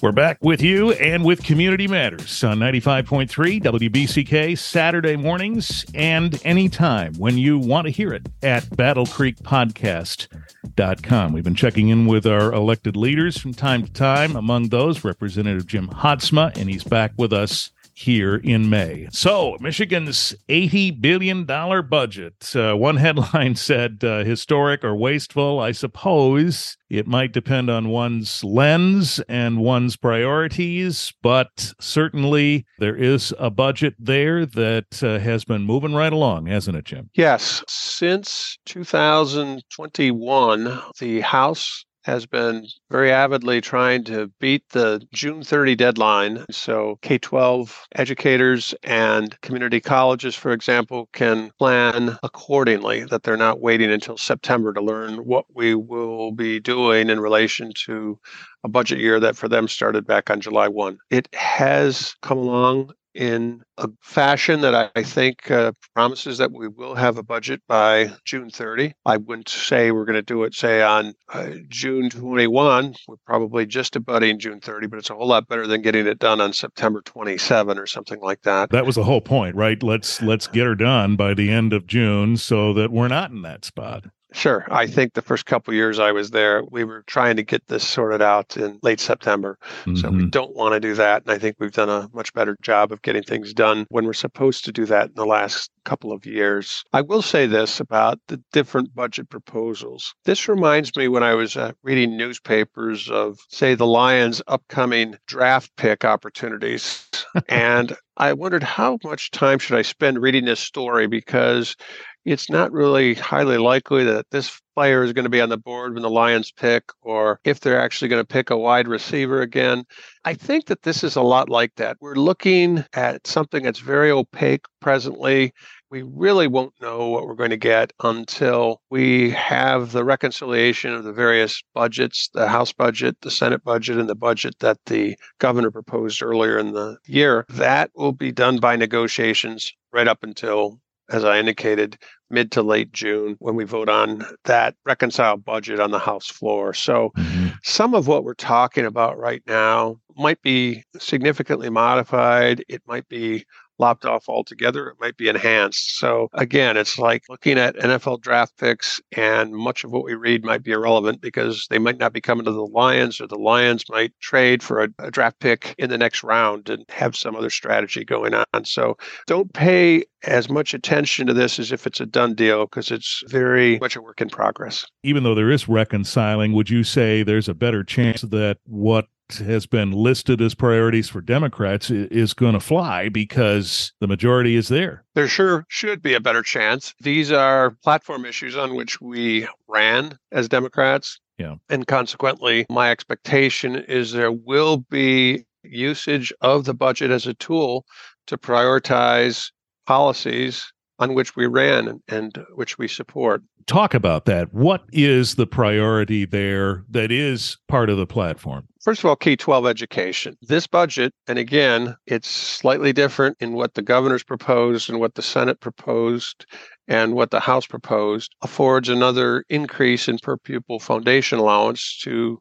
We're back with you and with Community Matters on 95.3 WBCK Saturday mornings and anytime when you want to hear it at battlecreekpodcast.com. We've been checking in with our elected leaders from time to time, among those Representative Jim Haadsma, and he's back with us here in May. So, Michigan's $80 billion budget. Uh, one headline said uh, historic or wasteful. I suppose it might depend on one's lens and one's priorities, but certainly there is a budget there that uh, has been moving right along, hasn't it, Jim? Yes. Since 2021, the House has been very avidly trying to beat the June 30 deadline. So, K 12 educators and community colleges, for example, can plan accordingly, that they're not waiting until September to learn what we will be doing in relation to a budget year that for them started back on July 1. It has come along in a fashion that I think uh, promises that we will have a budget by June 30. I wouldn't say we're going to do it, say, on uh, June 21. We're probably just abutting June 30, but it's a whole lot better than getting it done on September 27 or something like that. That was the whole point, right? Let's let's get her done by the end of June so that we're not in that spot. Sure. I think the first couple years I was there, we were trying to get this sorted out in late September. Mm-hmm. So we mm-hmm. don't want to do that. And I think we've done a much better job of getting things done when we're supposed to do that in the last couple of years. I will say this about the different budget proposals. This reminds me when I was uh, reading newspapers of, say, the Lions' upcoming draft pick opportunities. and I wondered how much time should I spend reading this story because it's not really highly likely that this player is going to be on the board when the Lions pick, or if they're actually going to pick a wide receiver again. I think that this is a lot like that. We're looking at something that's very opaque presently. We really won't know what we're going to get until we have the reconciliation of the various budgets the House budget, the Senate budget, and the budget that the governor proposed earlier in the year. That will be done by negotiations right up until as I indicated, mid to late June when we vote on that reconciled budget on the House floor. So mm-hmm. some of what we're talking about right now might be significantly modified. It might be lopped off altogether. It might be enhanced. So again, it's like looking at NFL draft picks, and much of what we read might be irrelevant because they might not be coming to the Lions, or the Lions might trade for a, a draft pick in the next round and have some other strategy going on. So don't pay as much attention to this as if it's a done deal because it's very much a work in progress. Even though there is reconciling, would you say there's a better chance that what has been listed as priorities for Democrats is going to fly because the majority is there. There sure should be a better chance. These are platform issues on which we ran as Democrats. Yeah. And consequently, my expectation is there will be usage of the budget as a tool to prioritize policies on which we ran and, and which we support talk about that. What is the priority there that is part of the platform? First of all, K 12 education. This budget, and again, it's slightly different in what the governor's proposed and what the Senate proposed and what the House proposed, affords another increase in per pupil foundation allowance to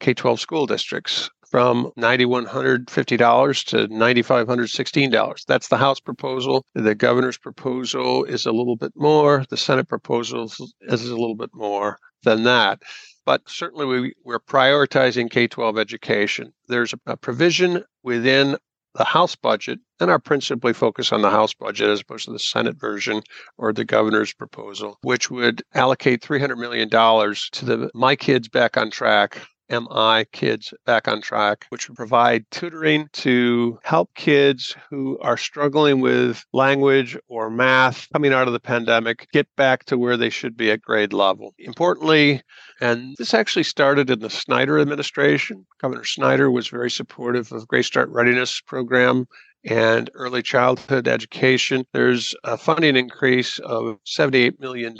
K 12 school districts from $9,150 to $9,516. That's the House proposal. The governor's proposal is a little bit more. The Senate proposal is a little bit more than that. But certainly, we, we're prioritizing K 12 education. There's a, provision within the House budget, and are principally focus on the House budget as opposed to the Senate version or the governor's proposal, which would allocate $300 million to the My Kids Back on Track MI Kids Back on Track, which would provide tutoring to help kids who are struggling with language or math coming out of the pandemic get back to where they should be at grade level. Importantly, and this actually started in the Snyder administration. Governor Snyder was very supportive of Great Start Readiness program and early childhood education. There's a funding increase of $78 million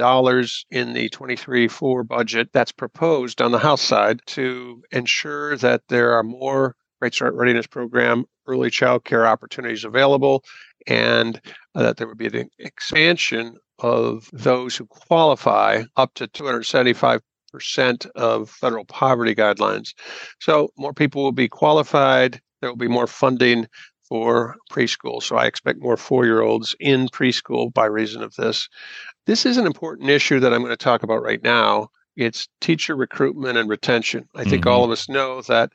in the 23 4 budget that's proposed on the House side to ensure that there are more Great Start Readiness Program early child care opportunities available and that there would be an expansion of those who qualify up to 275 percent of federal poverty guidelines. So more people will be qualified. There will be more funding for preschool. So I expect more four year olds in preschool by reason of this. This is an important issue that I'm going to talk about right now. It's teacher recruitment and retention. I think mm-hmm. all of us know that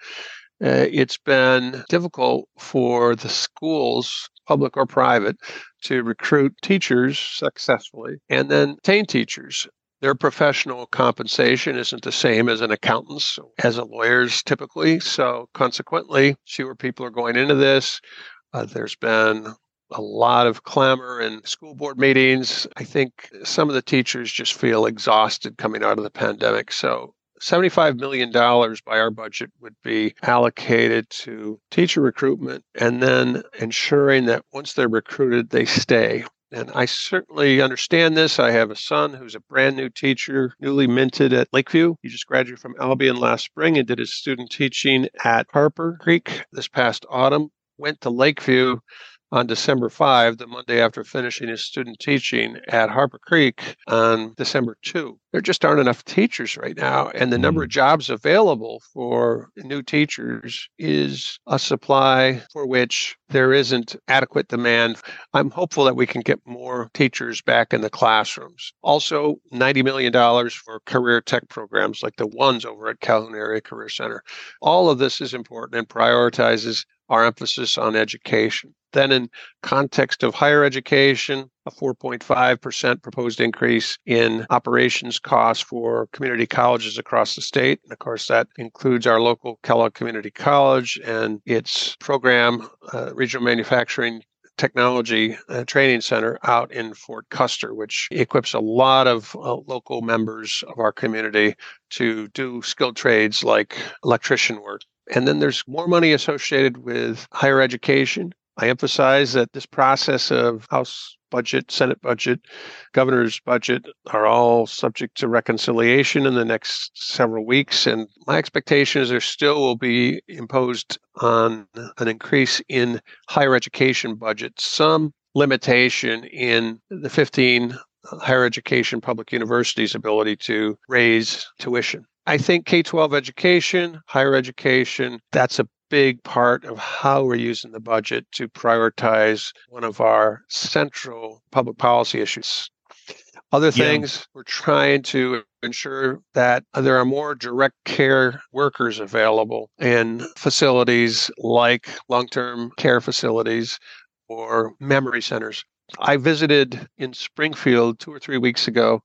uh, it's been difficult for the schools, public or private, to recruit teachers successfully and then retain teachers. Their professional compensation isn't the same as an accountant's, as a lawyer's typically. So, consequently, fewer people are going into this. Uh, there's been a lot of clamor in school board meetings. I think some of the teachers just feel exhausted coming out of the pandemic. So, $75 million by our budget would be allocated to teacher recruitment and then ensuring that once they're recruited, they stay. And I certainly understand this. I have a son who's a brand new teacher, newly minted at Lakeview. He just graduated from Albion last spring and did his student teaching at Harper Creek this past autumn. Went to Lakeview on December 5, the Monday after finishing his student teaching at Harper Creek on December 2. There just aren't enough teachers right now, and the number of mm. jobs available for new teachers is a supply for which there isn't adequate demand. I'm hopeful that we can get more teachers back in the classrooms. Also, $90 million for career tech programs like the ones over at Calhoun Area Career Center. All of this is important and prioritizes our emphasis on education. Then, in context of higher education, a 4.5% proposed increase in operations costs for community colleges across the state. And of course, that includes our local Kellogg Community College and its program, uh, Regional Manufacturing technology uh, training center out in Fort Custer, which equips a lot of uh, local members of our community to do skilled trades like electrician work. And then there's more money associated with higher education. I emphasize that this process of House budget, Senate budget, governor's budget are all subject to reconciliation in the next several weeks. And my expectation is there still will be imposed on an increase in higher education budget, some limitation in the 15 uh, higher education public universities' ability to raise tuition. I think K 12 education, higher education, that's a big part of how we're using the budget to prioritize one of our central public policy issues. Other things, yeah. we're trying to ensure that there are more direct care workers available in facilities like long term care facilities or memory centers. I visited in Springfield two or three weeks ago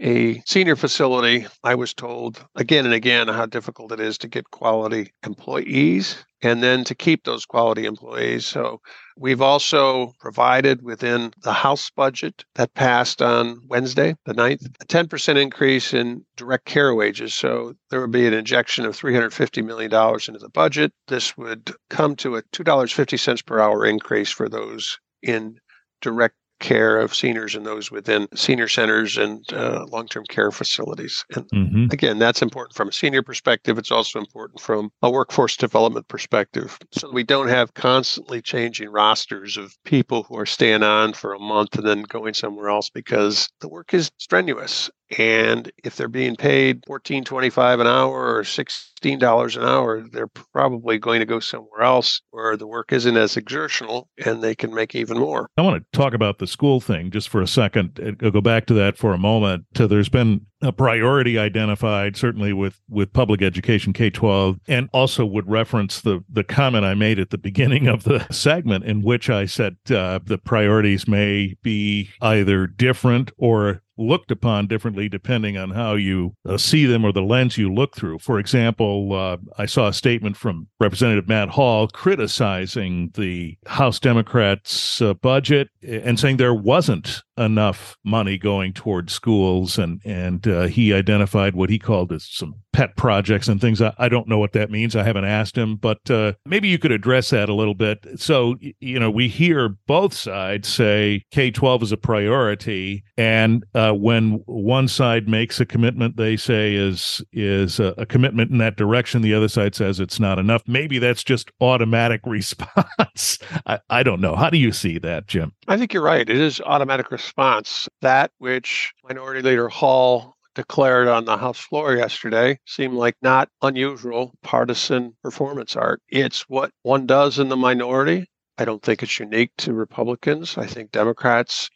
a senior facility, I was told again and again how difficult it is to get quality employees and then to keep those quality employees. So we've also provided within the House budget that passed on Wednesday, the 9th, a 10% increase in direct care wages. So there would be an injection of $350 million into the budget. This would come to a $2.50 per hour increase for those in direct care of seniors and those within senior centers and uh, long term care facilities. And mm-hmm. again, that's important from a senior perspective. It's also important from a workforce development perspective. So we don't have constantly changing rosters of people who are staying on for a month and then going somewhere else because the work is strenuous. And if they're being paid fourteen twenty five an hour or sixteen dollars an hour, they're probably going to go somewhere else where the work isn't as exertional and they can make even more. I want to talk about the school thing just for a second. I'll go back to that for a moment. Uh, there's been a priority identified certainly with with public education K12 and also would reference the the comment I made at the beginning of the segment in which I said uh, the priorities may be either different or looked upon differently depending on how you uh, see them or the lens you look through. For example, uh, I saw a statement from Representative Matt Hall criticizing the House Democrats' uh, budget and saying there wasn't enough money going towards schools and and uh, he identified what he called as some pet projects and things. I, I, don't know what that means. I haven't asked him, but uh, maybe you could address that a little bit. So, you know, we hear both sides say K 12 is a priority. And uh, when one side makes a commitment, they say is, is a, a, commitment in that direction. The other side says it's not enough. Maybe that's just automatic response. I, I don't know. How do you see that, Jim? I think you're right. It is automatic response. That which Minority Leader Hall declared on the House floor yesterday seemed like not unusual partisan performance art. It's what one does in the minority. I don't think it's unique to Republicans. I think Democrats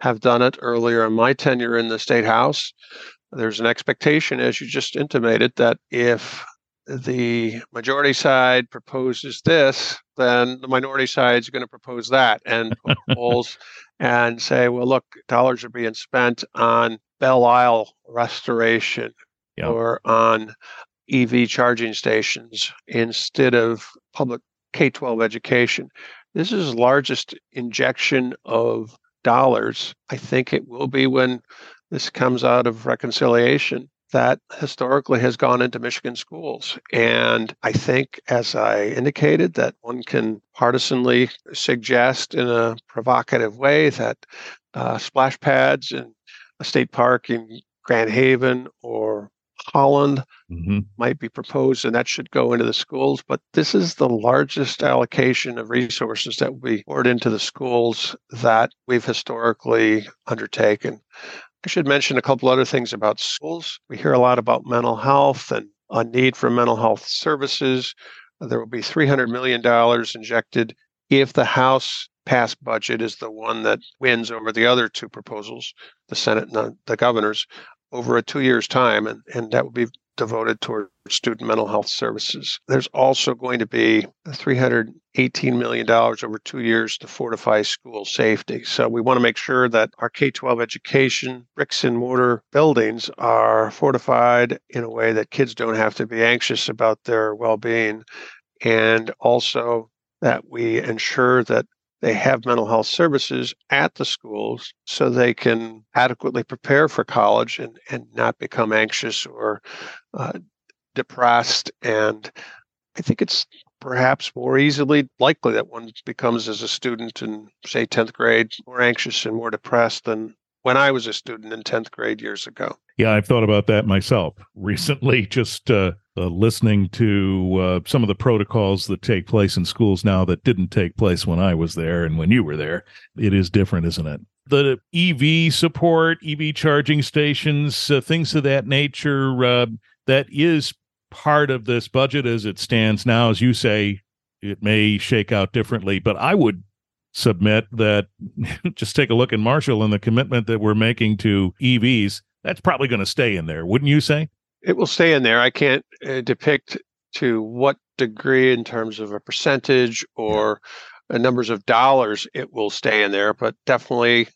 have done it earlier in my tenure in the state house. There's an expectation, as you just intimated, that if the majority side proposes this, then the minority side is going to propose that and polls and say, well, look, dollars are being spent on Belle Isle restoration yep. or on EV charging stations instead of public K 12 education. This is the largest injection of dollars. I think it will be when this comes out of reconciliation that historically has gone into Michigan schools. And I think, as I indicated, that one can partisanly suggest in a provocative way that uh, splash pads in a state park in Grand Haven or Holland mm-hmm. might be proposed, and that should go into the schools. But this is the largest allocation of resources that will be poured into the schools that we've historically undertaken. I should mention a couple other things about schools. We hear a lot about mental health and a need for mental health services. There will be $300 million injected if the House passed budget is the one that wins over the other two proposals, the Senate and the governors, over a two years' time. And, and that will be devoted toward student mental health services. There's also going to be $318 million over two years to fortify school safety. So we want to make sure that our K 12 education, bricks and mortar buildings are fortified in a way that kids don't have to be anxious about their well being. And also that we ensure that they have mental health services at the schools so they can adequately prepare for college and, and not become anxious or uh, depressed. And I think it's perhaps more easily likely that one becomes, as a student in, say, 10th grade, more anxious and more depressed than when I was a student in 10th grade years ago. Yeah, I've thought about that myself recently, just uh, uh, listening to uh, some of the protocols that take place in schools now that didn't take place when I was there and when you were there. It is different, isn't it? The EV support, EV charging stations, uh, things of that nature, uh, that is part of this budget as it stands now. As you say, it may shake out differently, but I would submit that just take a look at Marshall and the commitment that we're making to EVs. That's probably going to stay in there, wouldn't you say? It will stay in there. I can't uh, depict to what degree in terms of a percentage or yeah. numbers of dollars it will stay in there, but definitely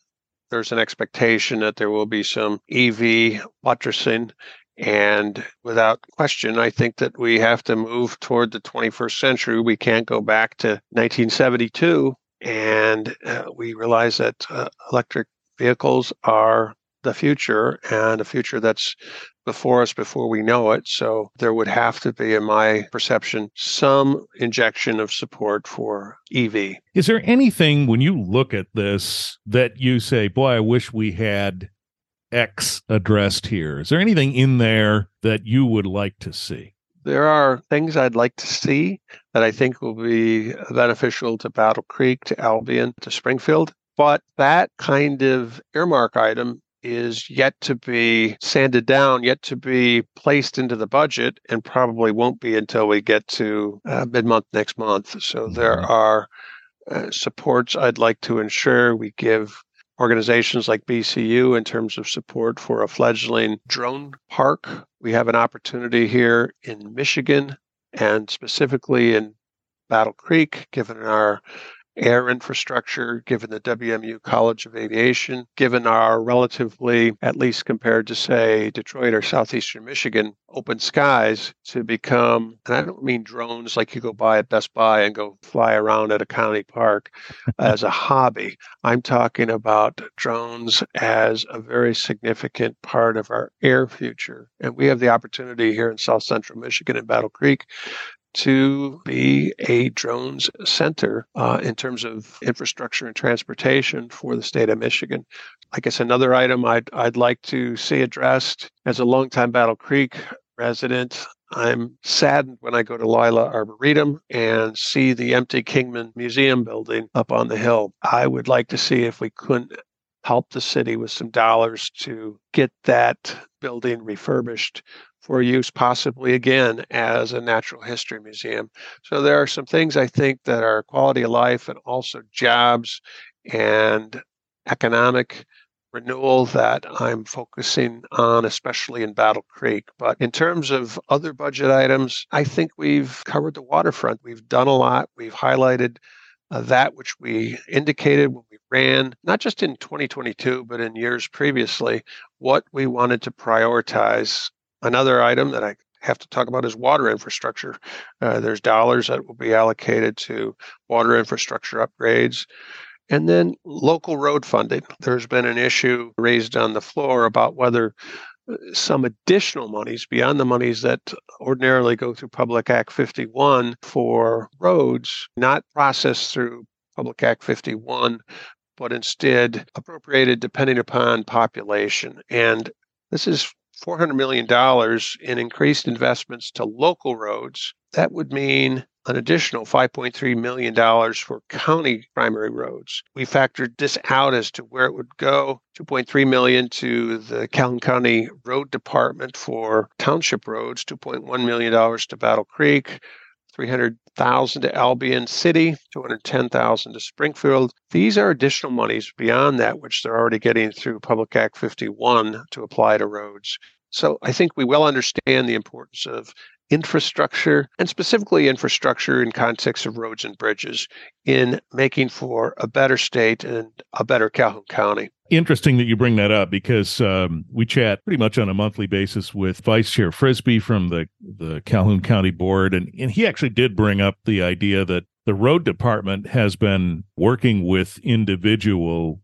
there's an expectation that there will be some EV buttressing. And without question, I think that we have to move toward the 21st century. We can't go back to 1972. And uh, we realize that uh, electric vehicles are the future and a future that's before us before we know it. So there would have to be, in my perception, some injection of support for EV. Is there anything when you look at this that you say, boy, I wish we had X addressed here? Is there anything in there that you would like to see? There are things I'd like to see that I think will be beneficial to Battle Creek, to Albion, to Springfield. But that kind of earmark item is yet to be sanded down, yet to be placed into the budget, and probably won't be until we get to uh, mid month next month. So there mm-hmm. are uh, supports I'd like to ensure we give organizations like BCU in terms of support for a fledgling drone park. We have an opportunity here in Michigan and specifically in Battle Creek, given our air infrastructure, given the WMU College of Aviation, given our relatively, at least compared to, say, Detroit or southeastern Michigan, open skies to become, and I don't mean drones like you go buy at Best Buy and go fly around at a county park as a hobby. I'm talking about drones as a very significant part of our air future. And we have the opportunity here in South Central Michigan in Battle Creek to be a drones center uh, in terms of infrastructure and transportation for the state of Michigan. I guess another item I'd, I'd like to see addressed as a longtime Battle Creek resident. I'm saddened when I go to Leila Arboretum and see the empty Kingman Museum building up on the hill. I would like to see if we couldn't help the city with some dollars to get that building refurbished for use possibly again as a natural history museum. So there are some things I think that are quality of life and also jobs and economic renewal that I'm focusing on, especially in Battle Creek. But in terms of other budget items, I think we've covered the waterfront. We've done a lot. We've highlighted uh, that which we indicated when we ran, not just in 2022, but in years previously, what we wanted to prioritize. Another item that I have to talk about is water infrastructure. Uh, there's dollars that will be allocated to water infrastructure upgrades. And then local road funding. There's been an issue raised on the floor about whether uh, some additional monies beyond the monies that ordinarily go through Public Act 51 for roads, not processed through Public Act 51, but instead appropriated depending upon population. And this is $400 million in increased investments to local roads. That would mean an additional $5.3 million for county primary roads. We factored this out as to where it would go. 2.3 million to the Calhoun County Road Department for township roads, 2.1 million dollars to Battle Creek, 300,000 to Albion City, 210,000 to Springfield. These are additional monies beyond that which they're already getting through Public Act 51 to apply to roads. So I think we well understand the importance of infrastructure, and specifically infrastructure in context of roads and bridges, in making for a better state and a better Calhoun County. Interesting that you bring that up because um, we chat pretty much on a monthly basis with Vice Chair Frisbee from the, the Calhoun County Board. And, and he actually did bring up the idea that the road department has been working with individual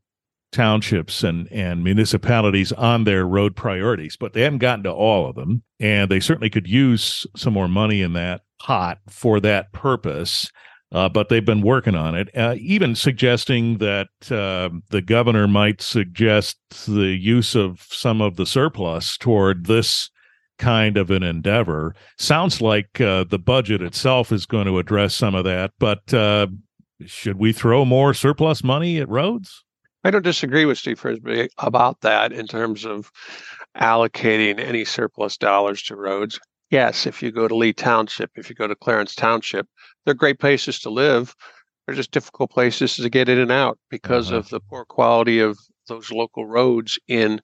townships and, and municipalities on their road priorities, but they haven't gotten to all of them. And they certainly could use some more money in that pot for that purpose. Uh, but they've been working on it, uh, even suggesting that uh, the governor might suggest the use of some of the surplus toward this kind of an endeavor. Sounds like uh, the budget itself is going to address some of that, but uh, should we throw more surplus money at roads? I don't disagree with Steve Frisbee about that in terms of allocating any surplus dollars to roads. Yes, if you go to Lee Township, if you go to Clarence Township, they're great places to live. They're just difficult places to get in and out because uh-huh. of the poor quality of those local roads in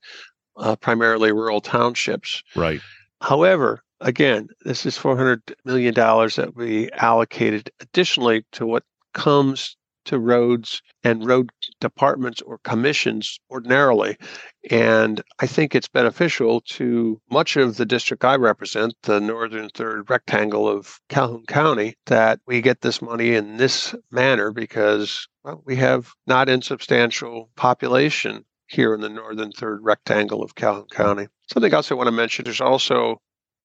uh, primarily rural townships. Right. However, again, this is $400 million that we allocated additionally to what comes to roads and road departments or commissions ordinarily. And I think it's beneficial to much of the district I represent, the northern third rectangle of Calhoun County, that we get this money in this manner because well, we have not insubstantial population here in the northern third rectangle of Calhoun County. Something else I want to mention there's also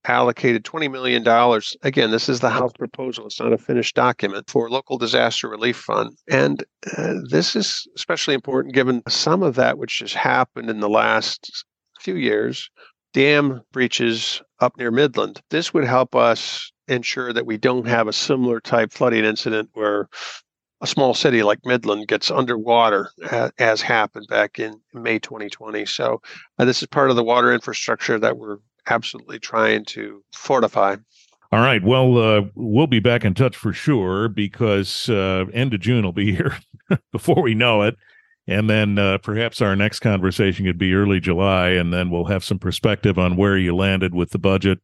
allocated $20 million. Again, this is the House proposal, it's not a finished document for local disaster relief fund. And uh, this is especially important given some of that which has happened in the last few years dam breaches up near Midland. This would help us ensure that we don't have a similar type flooding incident where a small city like Midland gets underwater, uh, as happened back in May 2020. So, uh, this is part of the water infrastructure that we're absolutely trying to fortify. All right. Well, uh, we'll be back in touch for sure because uh, end of June will be here before we know it. And then uh, perhaps our next conversation could be early July, and then we'll have some perspective on where you landed with the budget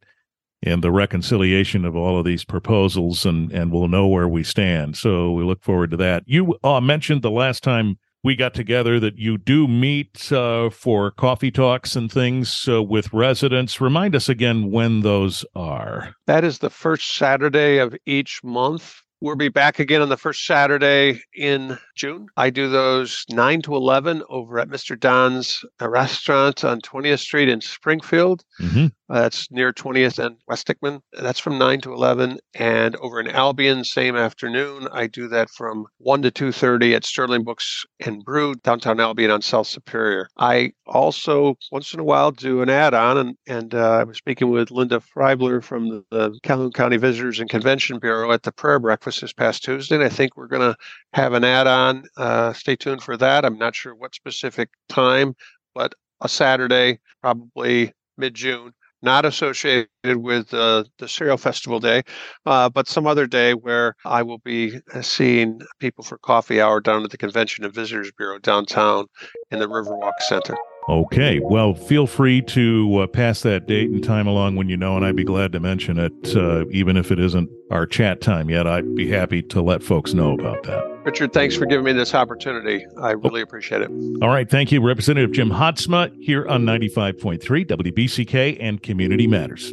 and the reconciliation of all of these proposals, and and we'll know where we stand. So we look forward to that. You uh, mentioned the last time we got together that you do meet uh, for coffee talks and things uh, with residents. Remind us again when those are. That is the first Saturday of each month. We'll be back again on the first Saturday in June. I do those 9 to 11 over at Mr. Don's restaurant on 20th Street in Springfield. Mm-hmm. Uh, that's near 20th and West Hickman. That's from 9 to 11. And over in Albion, same afternoon, I do that from 1 to 2.30 at Sterling Books and Brew, downtown Albion on South Superior. I also, once in a while, do an add-on. And, and uh, I was speaking with Linda Freibler from the, the Calhoun County Visitors and Convention Bureau at the prayer breakfast this past Tuesday. And I think we're going to have an add-on. Uh, stay tuned for that. I'm not sure what specific time, but a Saturday, probably mid June, not associated with uh, the Cereal Festival Day, uh, but some other day where I will be uh, seeing people for coffee hour down at the Convention and Visitors Bureau downtown in the Riverwalk Center. Okay. Well, feel free to uh, pass that date and time along when you know, and I'd be glad to mention it, uh, even if it isn't our chat time yet. I'd be happy to let folks know about that. Richard, thanks for giving me this opportunity. I oh. really oh. appreciate it. All right. Thank you, Representative Jim Haadsma here on 95.3 WBCK and Community Matters.